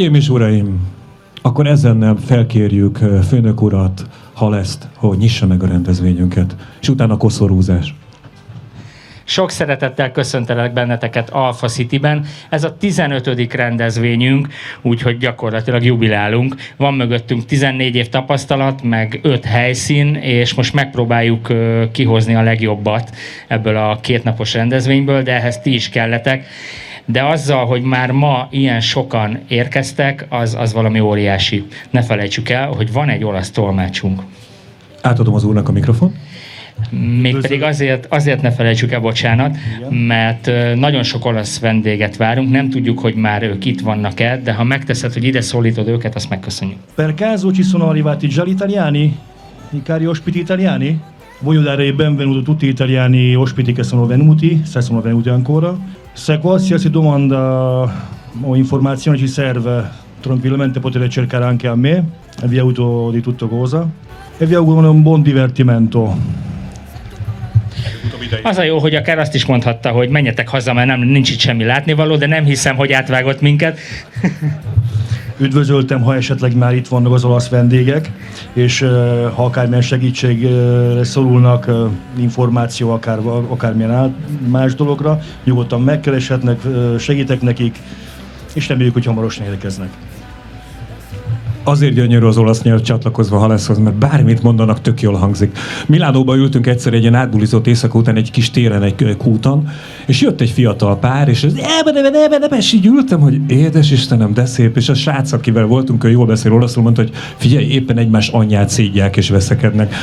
Hölgyeim és uraim, akkor ezennel felkérjük főnök urat, ha ezt, hogy nyissa meg a rendezvényünket, és utána koszorúzás. Sok szeretettel köszöntelek benneteket Alpha City-ben. Ez a 15. rendezvényünk, úgyhogy gyakorlatilag jubilálunk. Van mögöttünk 14 év tapasztalat, meg 5 helyszín, és most megpróbáljuk kihozni a legjobbat ebből a kétnapos rendezvényből, de ehhez ti is kelletek de azzal, hogy már ma ilyen sokan érkeztek, az, az valami óriási. Ne felejtsük el, hogy van egy olasz tolmácsunk. Átadom az úrnak a mikrofon. Mégpedig azért, azért ne felejtsük el, bocsánat, Igen. mert nagyon sok olasz vendéget várunk, nem tudjuk, hogy már ők itt vannak-e, de ha megteszed, hogy ide szólítod őket, azt megköszönjük. Per caso ci sono arrivati già italiani? I cari ospiti italiani? Voglio dare il benvenuto a tutti gli italiani ospiti che sono venuti, se sono venuti ancora. Se qualsiasi domanda o informazione ci serve, tranquillamente potete cercare anche a me, vi aiuto di tutto cosa e vi auguro un buon divertimento. Az a jó, hogy akár azt is mondhatta, hogy menjetek haza, mert nem, nincs itt semmi látnivaló, de nem hiszem, hogy átvágott minket. Üdvözöltem, ha esetleg már itt vannak az olasz vendégek, és ha akármilyen segítségre szorulnak, információ, akár, akármilyen más dologra, nyugodtan megkereshetnek, segítek nekik, és reméljük, hogy hamarosan érkeznek azért gyönyörű az olasz nyelv csatlakozva Haleszhoz, mert bármit mondanak, tök jól hangzik. Milánóban ültünk egyszer egy ilyen átbulizott éjszaka után egy kis téren, egy kúton, és jött egy fiatal pár, és az ebben, ebben, ebben, és így ültem, hogy édes Istenem, de szép, és a srác, akivel voltunk, ő jól beszél olaszul, mondta, hogy figyelj, éppen egymás anyját szídják és veszekednek.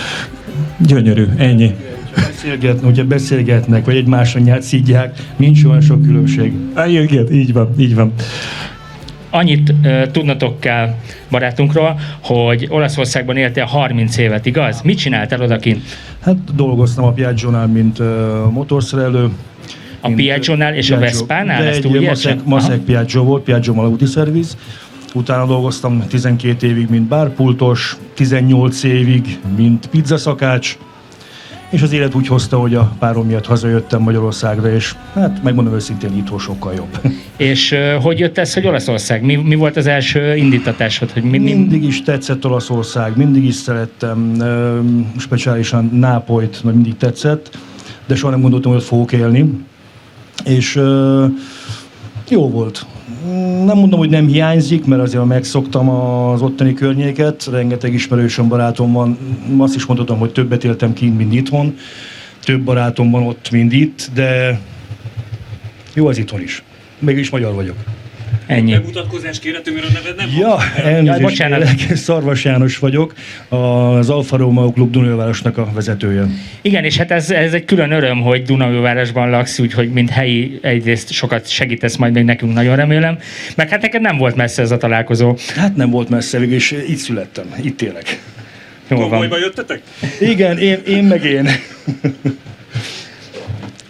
Gyönyörű, ennyi. Beszélgetnek, hogyha beszélgetnek, vagy egymás anyját szídják, nincs olyan sok különbség. Igen, így van, így van annyit uh, tudnotok kell barátunkról, hogy Olaszországban éltél 30 évet, igaz? Mit csináltál odakint? Hát dolgoztam a Piaggio-nál, mint uh, motorszerelő. A Piaggio-nál és Piaggio. a Vespánál? De ezt egy Maszek, Maszek Piaggio volt, Piaggio Malauti Service. Utána dolgoztam 12 évig, mint bárpultos, 18 évig, mint pizzaszakács, és az élet úgy hozta, hogy a párom miatt hazajöttem Magyarországra, és hát megmondom őszintén, itthon sokkal jobb. És hogy jött ez, hogy Olaszország? Mi, mi volt az első indítatásod? Hogy mi, mi... Mindig is tetszett Olaszország, mindig is szerettem, speciálisan Nápolyt, mindig tetszett, de soha nem gondoltam, hogy ott fogok élni. És jó volt nem mondom, hogy nem hiányzik, mert azért megszoktam az ottani környéket, rengeteg ismerősöm, barátom van, azt is mondhatom, hogy többet éltem kint, mint itthon, több barátom van ott, mint itt, de jó az itthon is. Mégis magyar vagyok. Ennyi. Bemutatkozás kérhető, mert a neved nem Ja, elnézést, bocsánat. Szarvas János vagyok, az Alfa Romeo Klub Dunajvárosnak a vezetője. Igen, és hát ez, ez egy külön öröm, hogy Dunajvárosban laksz, úgyhogy mint helyi egyrészt sokat segítesz majd még nekünk, nagyon remélem. Meg hát neked nem volt messze ez a találkozó. Hát nem volt messze, és itt születtem, itt élek. Jól van. jöttetek? Igen, én, én meg én.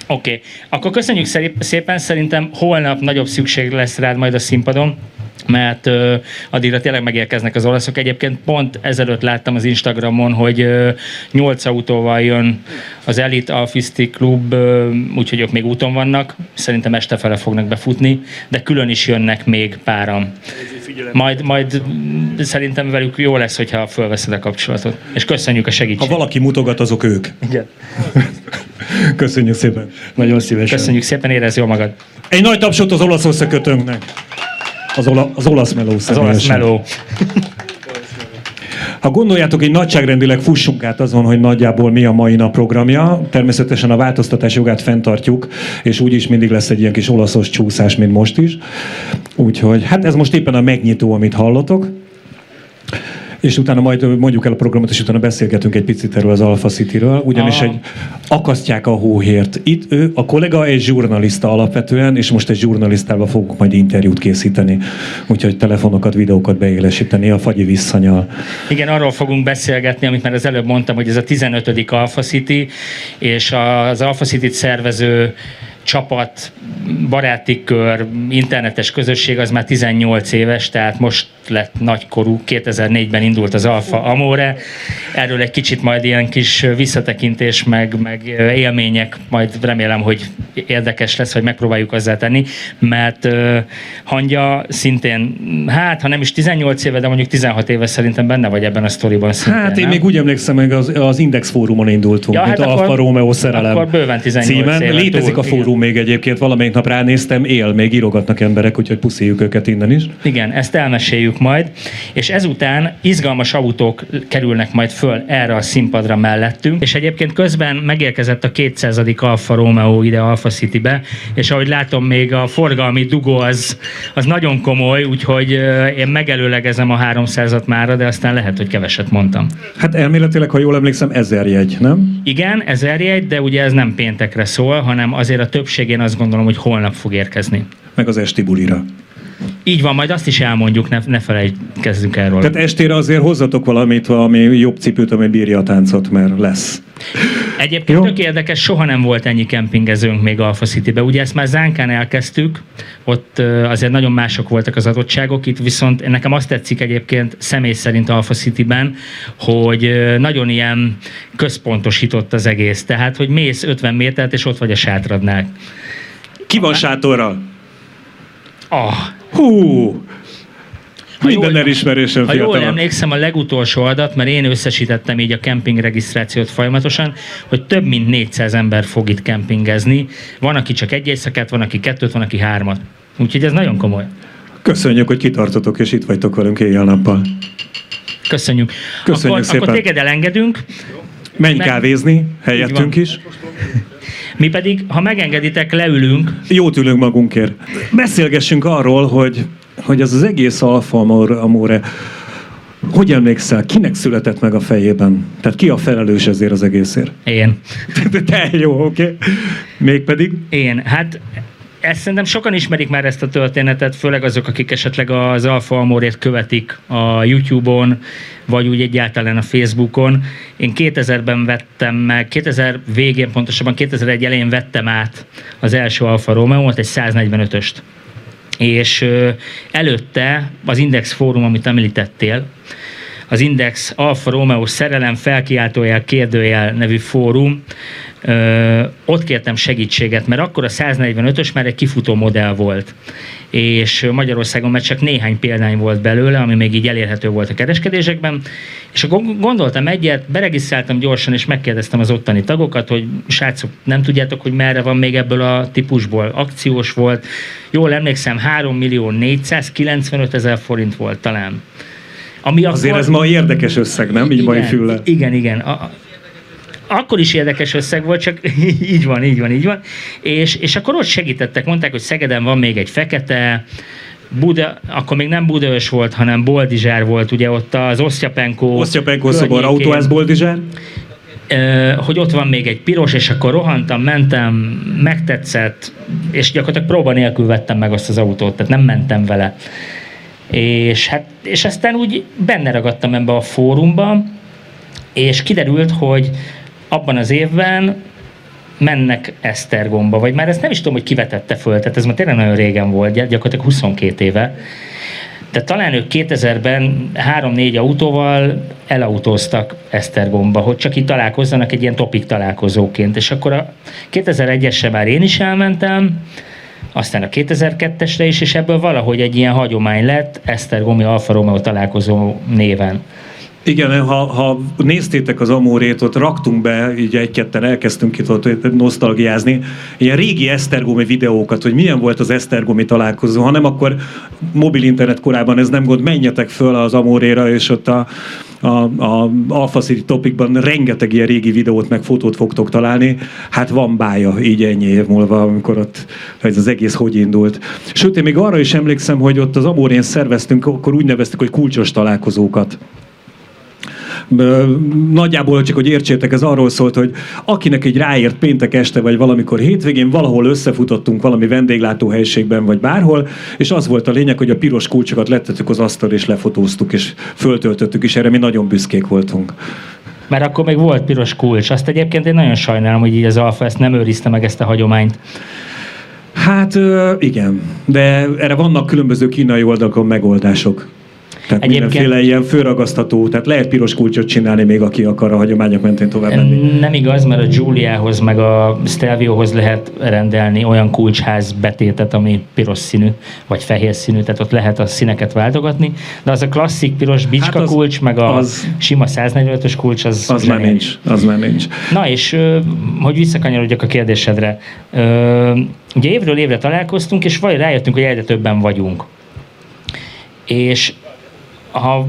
Oké, okay. akkor köszönjük szépen, szerintem holnap nagyobb szükség lesz rád majd a színpadon mert uh, addigra tényleg megérkeznek az olaszok. Egyébként pont ezelőtt láttam az Instagramon, hogy uh, 8 autóval jön az Elite Alfisti Klub, úgyhogy ők még úton vannak. Szerintem este fele fognak befutni, de külön is jönnek még páran. Majd, majd szerintem velük jó lesz, hogyha fölveszed a kapcsolatot. És köszönjük a segítséget. Ha valaki mutogat, azok ők. Igen. Köszönjük szépen. Nagyon szívesen. Köszönjük szépen, érezd jól magad. Egy nagy tapsot az olasz összekötőnknek. Az, ola, az olasz meló Az olasz meló. Ha gondoljátok, hogy nagyságrendileg fussunk át azon, hogy nagyjából mi a mai nap programja, természetesen a változtatás jogát fenntartjuk, és úgyis mindig lesz egy ilyen kis olaszos csúszás, mint most is. Úgyhogy hát ez most éppen a megnyitó, amit hallotok és utána majd mondjuk el a programot, és utána beszélgetünk egy picit erről az Alpha City-ről, ugyanis egy akasztják a hóhért. Itt ő, a kollega egy zsurnalista alapvetően, és most egy zsurnalistával fogunk majd interjút készíteni, úgyhogy telefonokat, videókat beélesíteni a fagyi visszanyal. Igen, arról fogunk beszélgetni, amit már az előbb mondtam, hogy ez a 15. Alpha City, és az Alpha City-t szervező csapat, baráti kör, internetes közösség az már 18 éves, tehát most lett nagykorú, 2004-ben indult az Alfa Amore. Erről egy kicsit majd ilyen kis visszatekintés, meg, meg élmények, majd remélem, hogy érdekes lesz, hogy megpróbáljuk azzá tenni, mert uh, Hangya szintén, hát ha nem is 18 éve, de mondjuk 16 éve szerintem benne vagy ebben a sztoriban szintén, Hát én nem? még úgy emlékszem, hogy az, az Index fórumon indultunk, Ja, hát mint akkor- Alfa Romeo szerelem akkor bőven 18 címen. éve Létezik túl, a fórum még egyébként, valamelyik nap ránéztem, él, még írogatnak emberek, úgyhogy puszíjuk őket innen is. Igen, ezt elmeséljük majd, és ezután izgalmas autók kerülnek majd föl erre a színpadra mellettünk, és egyébként közben megérkezett a 200. Alfa Romeo ide Alfa Citybe, és ahogy látom, még a forgalmi dugó az, az nagyon komoly, úgyhogy én megelőlegezem a 300-at mára, de aztán lehet, hogy keveset mondtam. Hát elméletileg, ha jól emlékszem, ezer jegy, nem? Igen, ezer jegy, de ugye ez nem péntekre szól, hanem azért a többség én azt gondolom, hogy holnap fog érkezni. Meg az esti bulira. Így van, majd azt is elmondjuk, ne, ne felejtkezzünk erről. Tehát estére azért hozzatok valamit, valami jobb cipőt, ami bírja a táncot, mert lesz. Egyébként Jó. tök érdekes, soha nem volt ennyi kempingezőnk még Alpha City-be. Ugye ezt már Zánkán elkezdtük, ott azért nagyon mások voltak az adottságok, itt viszont nekem azt tetszik egyébként személy szerint Alpha City-ben, hogy nagyon ilyen központosított az egész. Tehát, hogy mész 50 métert, és ott vagy a sátradnál. Ki van sátorral? Ah, Hú! Ha Minden jól- elismerésem Ha jól fiatalok. emlékszem, a legutolsó adat, mert én összesítettem így a kemping regisztrációt folyamatosan, hogy több mint 400 ember fog itt kempingezni. Van, aki csak egy éjszakát, van, aki kettőt, van, aki hármat. Úgyhogy ez nagyon komoly. Köszönjük, hogy kitartotok és itt vagytok velünk éjjel-nappal. Köszönjük. Köszönjük akkor, szépen. akkor téged elengedünk, Menj Meg- kávézni, helyettünk is. mi pedig, ha megengeditek, leülünk. Jót ülünk magunkért. Beszélgessünk arról, hogy, hogy ez az egész Alfa Amor- Amore, hogy emlékszel, kinek született meg a fejében? Tehát ki a felelős ezért az egészért? Én. Te jó, oké. Okay. Mégpedig? Én. Hát ezt szerintem sokan ismerik már ezt a történetet, főleg azok, akik esetleg az Alfa Amorét követik a YouTube-on, vagy úgy egyáltalán a Facebookon. Én 2000-ben vettem meg, 2000 végén, pontosabban 2001 elején vettem át az első Alfa Romeo-t, egy 145-öst. És előtte az Index fórum, amit említettél, az Index Alfa Romeo szerelem felkiáltójel kérdőjel nevű fórum, ö, ott kértem segítséget, mert akkor a 145-ös már egy kifutó modell volt és Magyarországon már csak néhány példány volt belőle, ami még így elérhető volt a kereskedésekben, és akkor gondoltam egyet, beregisztráltam gyorsan, és megkérdeztem az ottani tagokat, hogy srácok, nem tudjátok, hogy merre van még ebből a típusból. Akciós volt, jól emlékszem, 3 millió 495 ezer forint volt talán. Ami Azért akkor... ez ma érdekes összeg, nem? Így mai fülle. Igen, igen. A, akkor is érdekes összeg volt, csak így van, így van, így van. És, és akkor ott segítettek, mondták, hogy Szegeden van még egy fekete, Buda, akkor még nem Budaörs volt, hanem Boldizsár volt, ugye ott az Osztyapenko Osztyapenko szobor, autóház Boldizsár. Hogy ott van még egy piros, és akkor rohantam, mentem, megtetszett, és gyakorlatilag próba nélkül vettem meg azt az autót, tehát nem mentem vele. És, hát, és aztán úgy benne ragadtam ebbe a fórumba, és kiderült, hogy abban az évben mennek Esztergomba, vagy már ezt nem is tudom, hogy kivetette föl, tehát ez már tényleg nagyon régen volt, gy- gyakorlatilag 22 éve. De talán ők 2000-ben 3-4 autóval elautóztak Esztergomba, hogy csak itt találkozzanak egy ilyen topik találkozóként. És akkor a 2001-esre már én is elmentem, aztán a 2002-esre is, és ebből valahogy egy ilyen hagyomány lett Esztergomi Alfa Romeo találkozó néven. Igen, ha, ha néztétek az Amórét, ott raktunk be, így egy-ketten elkezdtünk itt ott nosztalgiázni, ilyen régi Esztergomi videókat, hogy milyen volt az Esztergomi találkozó, ha nem, akkor mobil internet korában ez nem gond, menjetek föl az Amoréra, és ott a, a, a Alpha City Topicban rengeteg ilyen régi videót meg fotót fogtok találni. Hát van bája így ennyi év múlva, amikor ott ez az egész hogy indult. Sőt, én még arra is emlékszem, hogy ott az Amórén szerveztünk, akkor úgy neveztük, hogy kulcsos találkozókat. Nagyjából csak, hogy értsétek, ez arról szólt, hogy akinek egy ráért péntek este, vagy valamikor hétvégén valahol összefutottunk valami vendéglátóhelyiségben, vagy bárhol, és az volt a lényeg, hogy a piros kulcsokat lettettük az asztal, és lefotóztuk, és föltöltöttük, és erre mi nagyon büszkék voltunk. Mert akkor még volt piros kulcs. Azt egyébként én nagyon sajnálom, hogy így az Alfa ezt nem őrizte meg ezt a hagyományt. Hát igen, de erre vannak különböző kínai oldalakon megoldások. Tehát Egyébként... mindenféle ilyen főragasztató, tehát lehet piros kulcsot csinálni még, aki akar a hagyományok mentén tovább menni. Nem igaz, mert a Giuliahoz meg a Stelviohoz lehet rendelni olyan kulcsház betétet, ami piros színű, vagy fehér színű, tehát ott lehet a színeket váltogatni, de az a klasszik piros bicska hát az, kulcs, meg a az, sima 145-ös kulcs, az Az már nincs, az már nincs. Na és, hogy visszakanyarodjak a kérdésedre, ugye évről évre találkoztunk, és vagy rájöttünk, hogy egyre többen vagyunk. És ha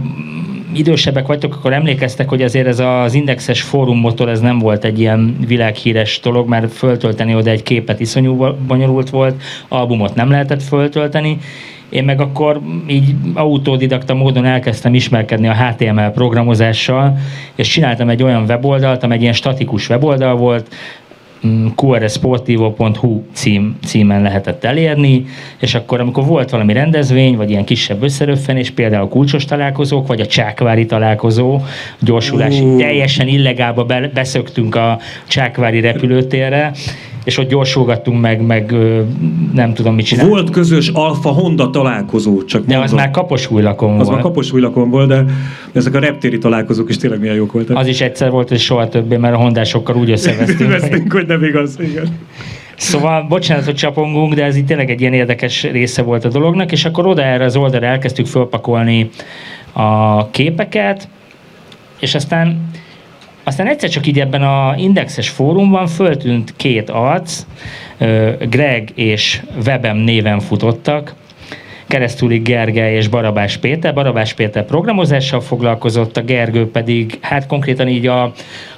idősebbek vagytok, akkor emlékeztek, hogy azért ez az indexes fórum motor, ez nem volt egy ilyen világhíres dolog, mert föltölteni oda egy képet iszonyú bonyolult volt, albumot nem lehetett föltölteni, én meg akkor így autodidakta módon elkezdtem ismerkedni a HTML programozással, és csináltam egy olyan weboldalt, amely egy ilyen statikus weboldal volt, qrsportivo.hu cím, címen lehetett elérni, és akkor amikor volt valami rendezvény, vagy ilyen kisebb összeröffenés, például a kulcsos találkozók, vagy a csákvári találkozó, gyorsulási, teljesen illegálba beszöktünk a csákvári repülőtérre, és ott gyorsulgattunk meg, meg nem tudom mit csinálni. Volt közös Alfa Honda találkozó, csak De mondom. az már kaposújlakon volt. Az már kaposújlakon volt, de ezek a reptéri találkozók is tényleg milyen jók voltak. Az is egyszer volt, és soha többé, mert a hondásokkal úgy összevesztünk. Vesztünk, hogy nem igaz, igen. Szóval bocsánat, hogy csapongunk, de ez itt tényleg egy ilyen érdekes része volt a dolognak, és akkor oda erre az oldalra elkezdtük fölpakolni a képeket, és aztán aztán egyszer csak így ebben a indexes fórumban föltűnt két arc, Greg és Webem néven futottak, keresztüli Gergely és Barabás Péter. Barabás Péter programozással foglalkozott, a Gergő pedig hát konkrétan így a,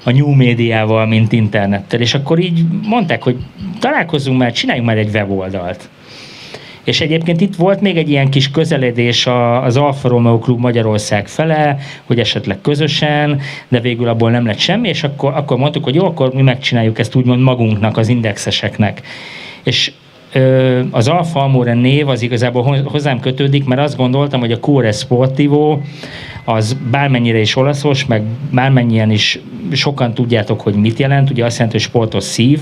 a new médiával, mint internettel. És akkor így mondták, hogy találkozzunk már, csináljunk már egy weboldalt. És egyébként itt volt még egy ilyen kis közeledés az Alfa Romeo Klub Magyarország fele, hogy esetleg közösen, de végül abból nem lett semmi, és akkor, akkor mondtuk, hogy jó, akkor mi megcsináljuk ezt úgymond magunknak, az indexeseknek. És az Alfa Amore név az igazából hozzám kötődik, mert azt gondoltam, hogy a Core Sportivo az bármennyire is olaszos, meg bármennyien is sokan tudjátok, hogy mit jelent, ugye azt jelenti, hogy sportos szív,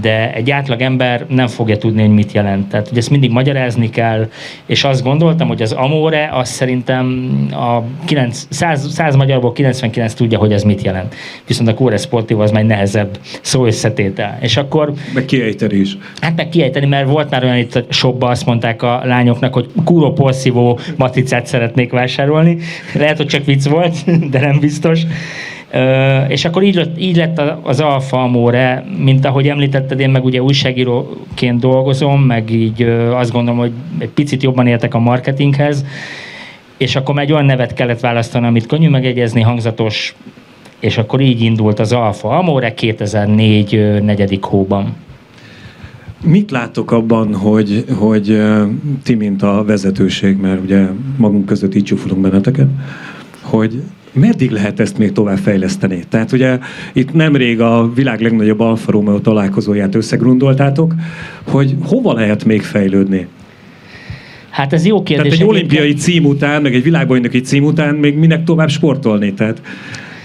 de egy átlag ember nem fogja tudni, hogy mit jelent. Tehát, hogy ezt mindig magyarázni kell, és azt gondoltam, hogy az Amore, az szerintem a 9, 100, 100 magyarból 99 tudja, hogy ez mit jelent. Viszont a Core Sportiv az már nehezebb szó összetétel. És akkor... Meg kiejteni is. Hát meg kiejteni, mert volt már olyan itt a shopba, azt mondták a lányoknak, hogy Kuro Porszívó matricát szeretnék vásárolni. Lehet, hogy csak vicc volt, de nem biztos és akkor így lett, így lett az Alfa Amore, mint ahogy említetted, én meg ugye újságíróként dolgozom, meg így azt gondolom, hogy egy picit jobban értek a marketinghez, és akkor egy olyan nevet kellett választani, amit könnyű megegyezni, hangzatos, és akkor így indult az Alfa Amore 2004 negyedik hóban. Mit látok abban, hogy, hogy ti, mint a vezetőség, mert ugye magunk között így csúfolunk benneteket, hogy meddig lehet ezt még tovább fejleszteni? Tehát ugye itt nemrég a világ legnagyobb Alfa Romeo találkozóját összegrundoltátok, hogy hova lehet még fejlődni? Hát ez jó kérdés. Tehát egy olimpiai cím után, meg egy világbajnoki cím után még minek tovább sportolni? Tehát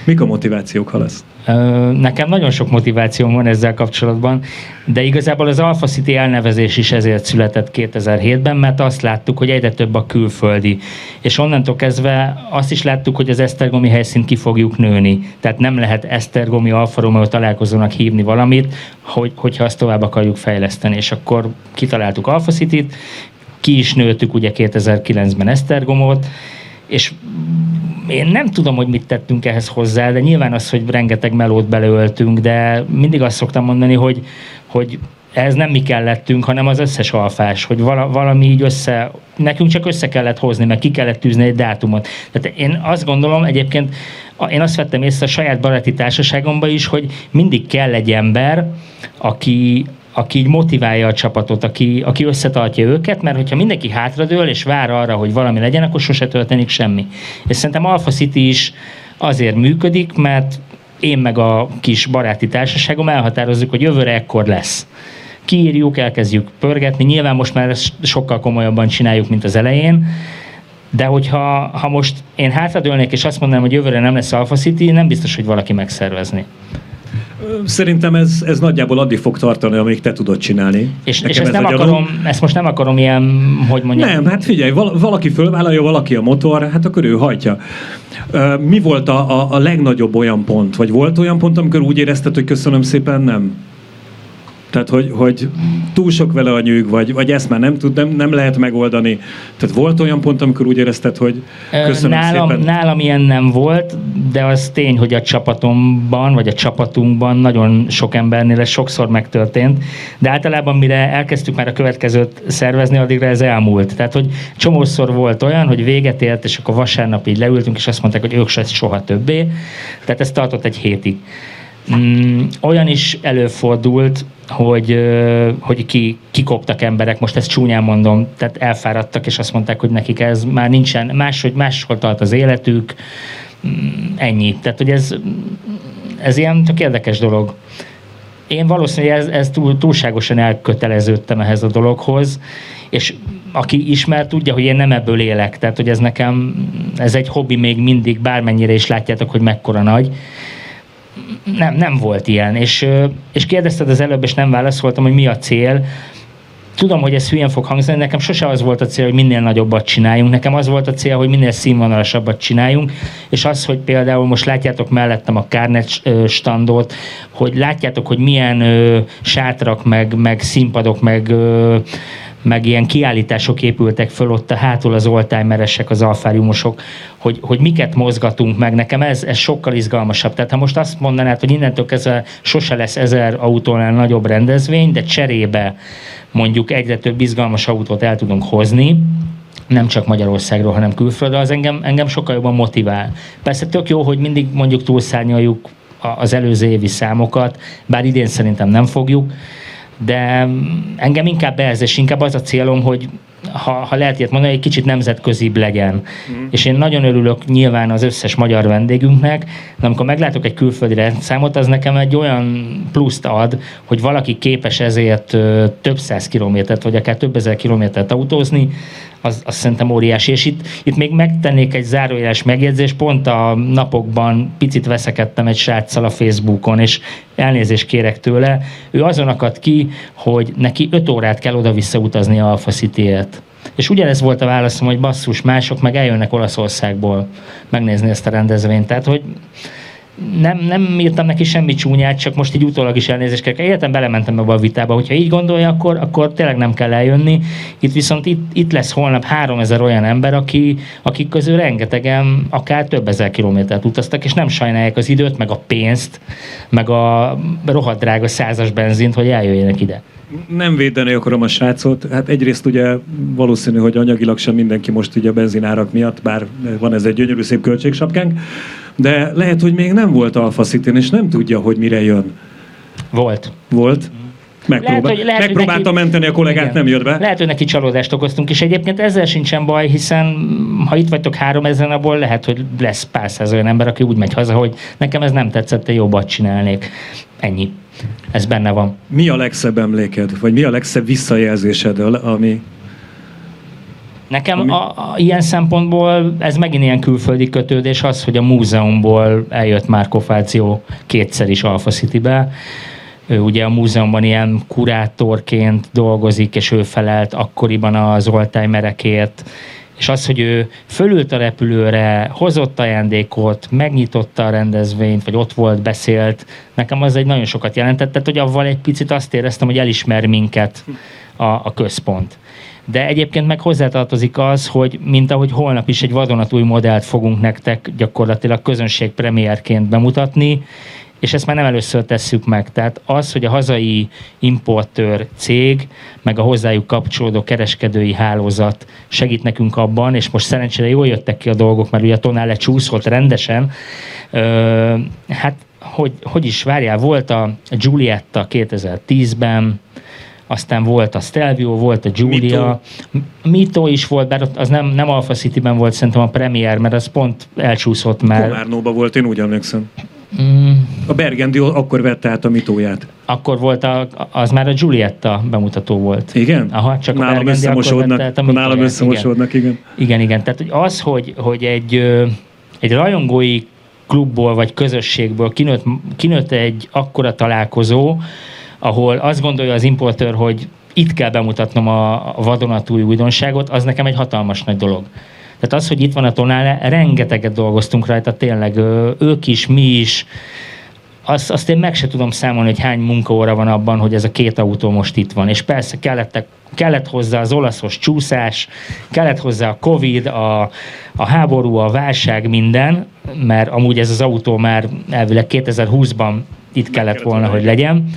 Mik a motivációk, ha lesz? Nekem nagyon sok motivációm van ezzel kapcsolatban, de igazából az Alpha City elnevezés is ezért született 2007-ben, mert azt láttuk, hogy egyre több a külföldi. És onnantól kezdve azt is láttuk, hogy az Esztergomi helyszínt ki fogjuk nőni. Tehát nem lehet Esztergomi Alfa Romeo találkozónak hívni valamit, hogy, hogyha azt tovább akarjuk fejleszteni. És akkor kitaláltuk Alpha City-t, ki is nőttük ugye 2009-ben Esztergomot, és én nem tudom, hogy mit tettünk ehhez hozzá, de nyilván az, hogy rengeteg melót beleöltünk, de mindig azt szoktam mondani, hogy, hogy ez nem mi kellettünk, hanem az összes alfás, hogy vala, valami így össze, nekünk csak össze kellett hozni, meg ki kellett tűzni egy dátumot. Tehát én azt gondolom egyébként, én azt vettem észre a saját baráti társaságomban is, hogy mindig kell egy ember, aki, aki így motiválja a csapatot, aki, aki összetartja őket, mert hogyha mindenki hátradől és vár arra, hogy valami legyen, akkor sose történik semmi. És szerintem Alpha City is azért működik, mert én meg a kis baráti társaságom elhatározzuk, hogy jövőre ekkor lesz. Kiírjuk, elkezdjük pörgetni, nyilván most már ezt sokkal komolyabban csináljuk, mint az elején, de hogyha ha most én hátradőlnék és azt mondanám, hogy jövőre nem lesz Alpha City, nem biztos, hogy valaki megszervezni. Szerintem ez, ez nagyjából addig fog tartani, amíg te tudod csinálni. És, és ezt, nem akarom, ezt most nem akarom ilyen, hogy mondjam. Nem, hát figyelj, valaki fölvállalja, valaki a motor, hát akkor ő hajtja. Mi volt a, a, a legnagyobb olyan pont? Vagy volt olyan pont, amikor úgy érezted, hogy köszönöm szépen, nem? Tehát, hogy, hogy túl sok vele a nyűg, vagy, vagy ezt már nem, tud, nem, nem lehet megoldani. Tehát volt olyan pont, amikor úgy érezted, hogy köszönöm nálam, szépen? Nálam ilyen nem volt, de az tény, hogy a csapatomban, vagy a csapatunkban nagyon sok embernél ez sokszor megtörtént. De általában, mire elkezdtük már a következőt szervezni, addigra ez elmúlt. Tehát, hogy csomószor volt olyan, hogy véget ért, és akkor vasárnap így leültünk, és azt mondták, hogy ők se soha többé. Tehát ez tartott egy hétig. Mm, olyan is előfordult, hogy, hogy ki, kikoptak emberek, most ezt csúnyán mondom, tehát elfáradtak, és azt mondták, hogy nekik ez már nincsen, máshogy máshol tart az életük, mm, ennyi. Tehát, hogy ez, ez ilyen tök érdekes dolog. Én valószínűleg ez, ez túl, túlságosan elköteleződtem ehhez a dologhoz, és aki ismer, tudja, hogy én nem ebből élek. Tehát, hogy ez nekem, ez egy hobbi még mindig, bármennyire is látjátok, hogy mekkora nagy nem, nem volt ilyen. És, és kérdezted az előbb, és nem válaszoltam, hogy mi a cél. Tudom, hogy ez hülyen fog hangzani, nekem sose az volt a cél, hogy minél nagyobbat csináljunk, nekem az volt a cél, hogy minél színvonalasabbat csináljunk, és az, hogy például most látjátok mellettem a Carnet standot, hogy látjátok, hogy milyen ö, sátrak, meg, meg színpadok, meg ö, meg ilyen kiállítások épültek föl ott a hátul az oldtimeresek, az alfáriumosok, hogy, hogy miket mozgatunk meg. Nekem ez, ez sokkal izgalmasabb. Tehát ha most azt mondanád, hogy innentől kezdve sose lesz ezer autónál nagyobb rendezvény, de cserébe mondjuk egyre több izgalmas autót el tudunk hozni, nem csak Magyarországról, hanem külföldről, az engem, engem sokkal jobban motivál. Persze tök jó, hogy mindig mondjuk túlszárnyaljuk az előző évi számokat, bár idén szerintem nem fogjuk, de engem inkább ez, és inkább az a célom, hogy ha, ha lehet ilyet mondani, egy kicsit nemzetközibb legyen. Mm. És én nagyon örülök nyilván az összes magyar vendégünknek, de amikor meglátok egy külföldi rendszámot, az nekem egy olyan pluszt ad, hogy valaki képes ezért több száz kilométert, vagy akár több ezer kilométert autózni, az, az szerintem óriási. És itt, itt még megtennék egy zárójeles megjegyzést, pont a napokban picit veszekedtem egy sráccal a Facebookon, és elnézést kérek tőle. Ő azon akadt ki, hogy neki öt órát kell oda-vissza utazni a Alpha City-ért. És ugyanez volt a válaszom, hogy basszus, mások meg eljönnek Olaszországból megnézni ezt a rendezvényt. Tehát, hogy nem, nem írtam neki semmi csúnyát, csak most így utólag is elnézést kell. Életem belementem ebbe a vitába, hogyha így gondolja, akkor, akkor tényleg nem kell eljönni. Itt viszont itt, itt lesz holnap 3000 olyan ember, aki, akik közül rengetegen akár több ezer kilométert utaztak, és nem sajnálják az időt, meg a pénzt, meg a rohadt drága százas benzint, hogy eljöjjenek ide nem védeni akarom a srácot. Hát egyrészt ugye valószínű, hogy anyagilag sem mindenki most ugye a benzinárak miatt, bár van ez egy gyönyörű szép költségsapkánk, de lehet, hogy még nem volt Alfa city és nem tudja, hogy mire jön. Volt. Volt? Megpróbál, lehet, hogy, lehet, megpróbálta neki, menteni a kollégát, igen, nem jött be. Lehet, hogy neki csalódást okoztunk, és egyébként ezzel sincsen baj, hiszen ha itt vagytok három ezen, abból lehet, hogy lesz pár száz olyan ember, aki úgy megy haza, hogy nekem ez nem tetszett, te jobbat csinálnék. Ennyi. Ez benne van. Mi a legszebb emléked, vagy mi a legszebb visszajelzésed, ami Nekem ami... a, a, ilyen szempontból ez megint ilyen külföldi kötődés az, hogy a múzeumból eljött Márko Fáció kétszer is Alpha City-be. Ő ugye a múzeumban ilyen kurátorként dolgozik, és ő felelt akkoriban az oldtimerekért, és az, hogy ő fölült a repülőre, hozott ajándékot, megnyitotta a rendezvényt, vagy ott volt, beszélt, nekem az egy nagyon sokat jelentett, tehát hogy avval egy picit azt éreztem, hogy elismer minket a, a központ. De egyébként meg hozzátartozik az, hogy mint ahogy holnap is egy vadonatúj modellt fogunk nektek gyakorlatilag közönség premierként bemutatni, és ezt már nem először tesszük meg. Tehát az, hogy a hazai importőr cég, meg a hozzájuk kapcsolódó kereskedői hálózat segít nekünk abban, és most szerencsére jól jöttek ki a dolgok, mert ugye a tonál lecsúszott rendesen, ö, hát hogy, hogy is várjál, volt a Giulietta 2010-ben, aztán volt a Stelvio, volt a Giulia, Mito, Mito is volt, bár az nem, nem Alpha City-ben volt szerintem a premier, mert az pont elcsúszott már. Komárnóban volt, én úgy emlékszem. Mm. A Bergendi akkor vette át a mitóját. Akkor volt, a, az már a Giulietta bemutató volt. Igen? Aha, csak nálam a Bergendi összemosódnak, akkor vette a Nálam összemosódnak, igen. Igen, igen. igen. Tehát hogy az, hogy, hogy egy, egy rajongói klubból vagy közösségből kinőtt, kinőtt egy akkora találkozó, ahol azt gondolja az importőr, hogy itt kell bemutatnom a vadonatúj újdonságot, az nekem egy hatalmas nagy dolog. Tehát az, hogy itt van a tonál, rengeteget dolgoztunk rajta, tényleg ők is, mi is, azt, azt én meg se tudom számolni, hogy hány munkaóra van abban, hogy ez a két autó most itt van. És persze kellettek, kellett hozzá az olaszos csúszás, kellett hozzá a Covid, a, a háború, a válság, minden, mert amúgy ez az autó már elvileg 2020-ban itt kellett volna, hogy legyen.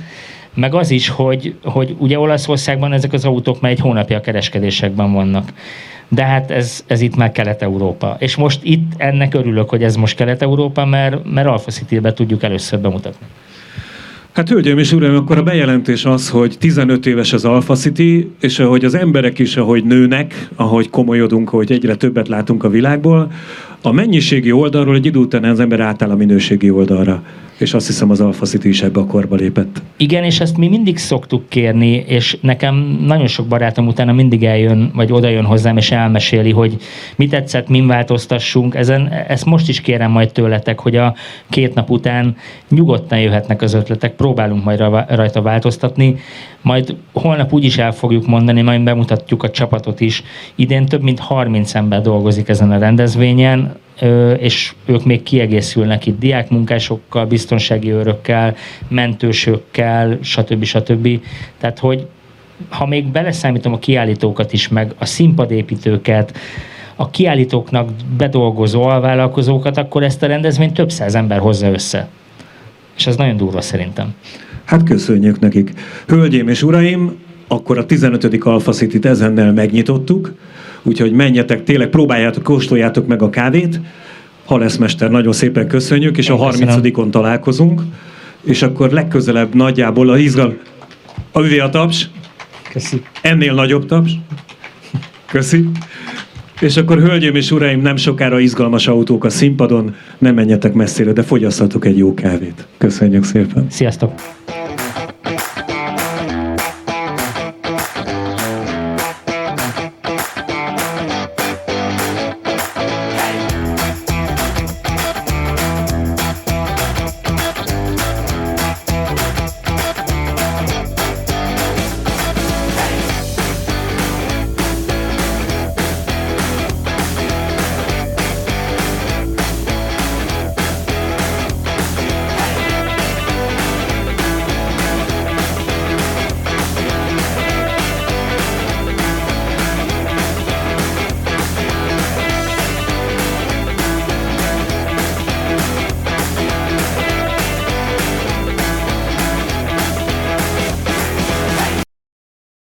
Meg az is, hogy, hogy ugye Olaszországban ezek az autók már egy hónapja a kereskedésekben vannak de hát ez, ez itt már Kelet-Európa. És most itt ennek örülök, hogy ez most Kelet-Európa, mert, mert Alpha city tudjuk először bemutatni. Hát hölgyeim és uraim, akkor a bejelentés az, hogy 15 éves az Alpha City, és ahogy az emberek is, ahogy nőnek, ahogy komolyodunk, hogy egyre többet látunk a világból, a mennyiségi oldalról egy idő után az ember átáll a minőségi oldalra és azt hiszem az Alpha City is ebbe a korba lépett. Igen, és ezt mi mindig szoktuk kérni, és nekem nagyon sok barátom utána mindig eljön, vagy oda jön hozzám, és elmeséli, hogy mit tetszett, min változtassunk. Ezen, ezt most is kérem majd tőletek, hogy a két nap után nyugodtan jöhetnek az ötletek, próbálunk majd rajta változtatni, majd holnap úgy is el fogjuk mondani, majd bemutatjuk a csapatot is. Idén több mint 30 ember dolgozik ezen a rendezvényen, és ők még kiegészülnek itt diákmunkásokkal, biztonsági őrökkel, mentősökkel, stb. stb. Tehát, hogy ha még beleszámítom a kiállítókat is, meg a színpadépítőket, a kiállítóknak bedolgozó alvállalkozókat, akkor ezt a rendezvényt több száz ember hozza össze. És ez nagyon durva szerintem. Hát köszönjük nekik. Hölgyeim és uraim, akkor a 15. Alpha City-t ezennel megnyitottuk. Úgyhogy menjetek, tényleg próbáljátok, kóstoljátok meg a kávét. Haleszmester, nagyon szépen köszönjük, és Én a 30-on találkozunk. És akkor legközelebb nagyjából a izgal... A üvé a taps. Köszi. Ennél nagyobb taps. Köszi. És akkor, hölgyeim és uraim, nem sokára izgalmas autók a színpadon, nem menjetek messzire, de fogyasszatok egy jó kávét. Köszönjük szépen. Sziasztok!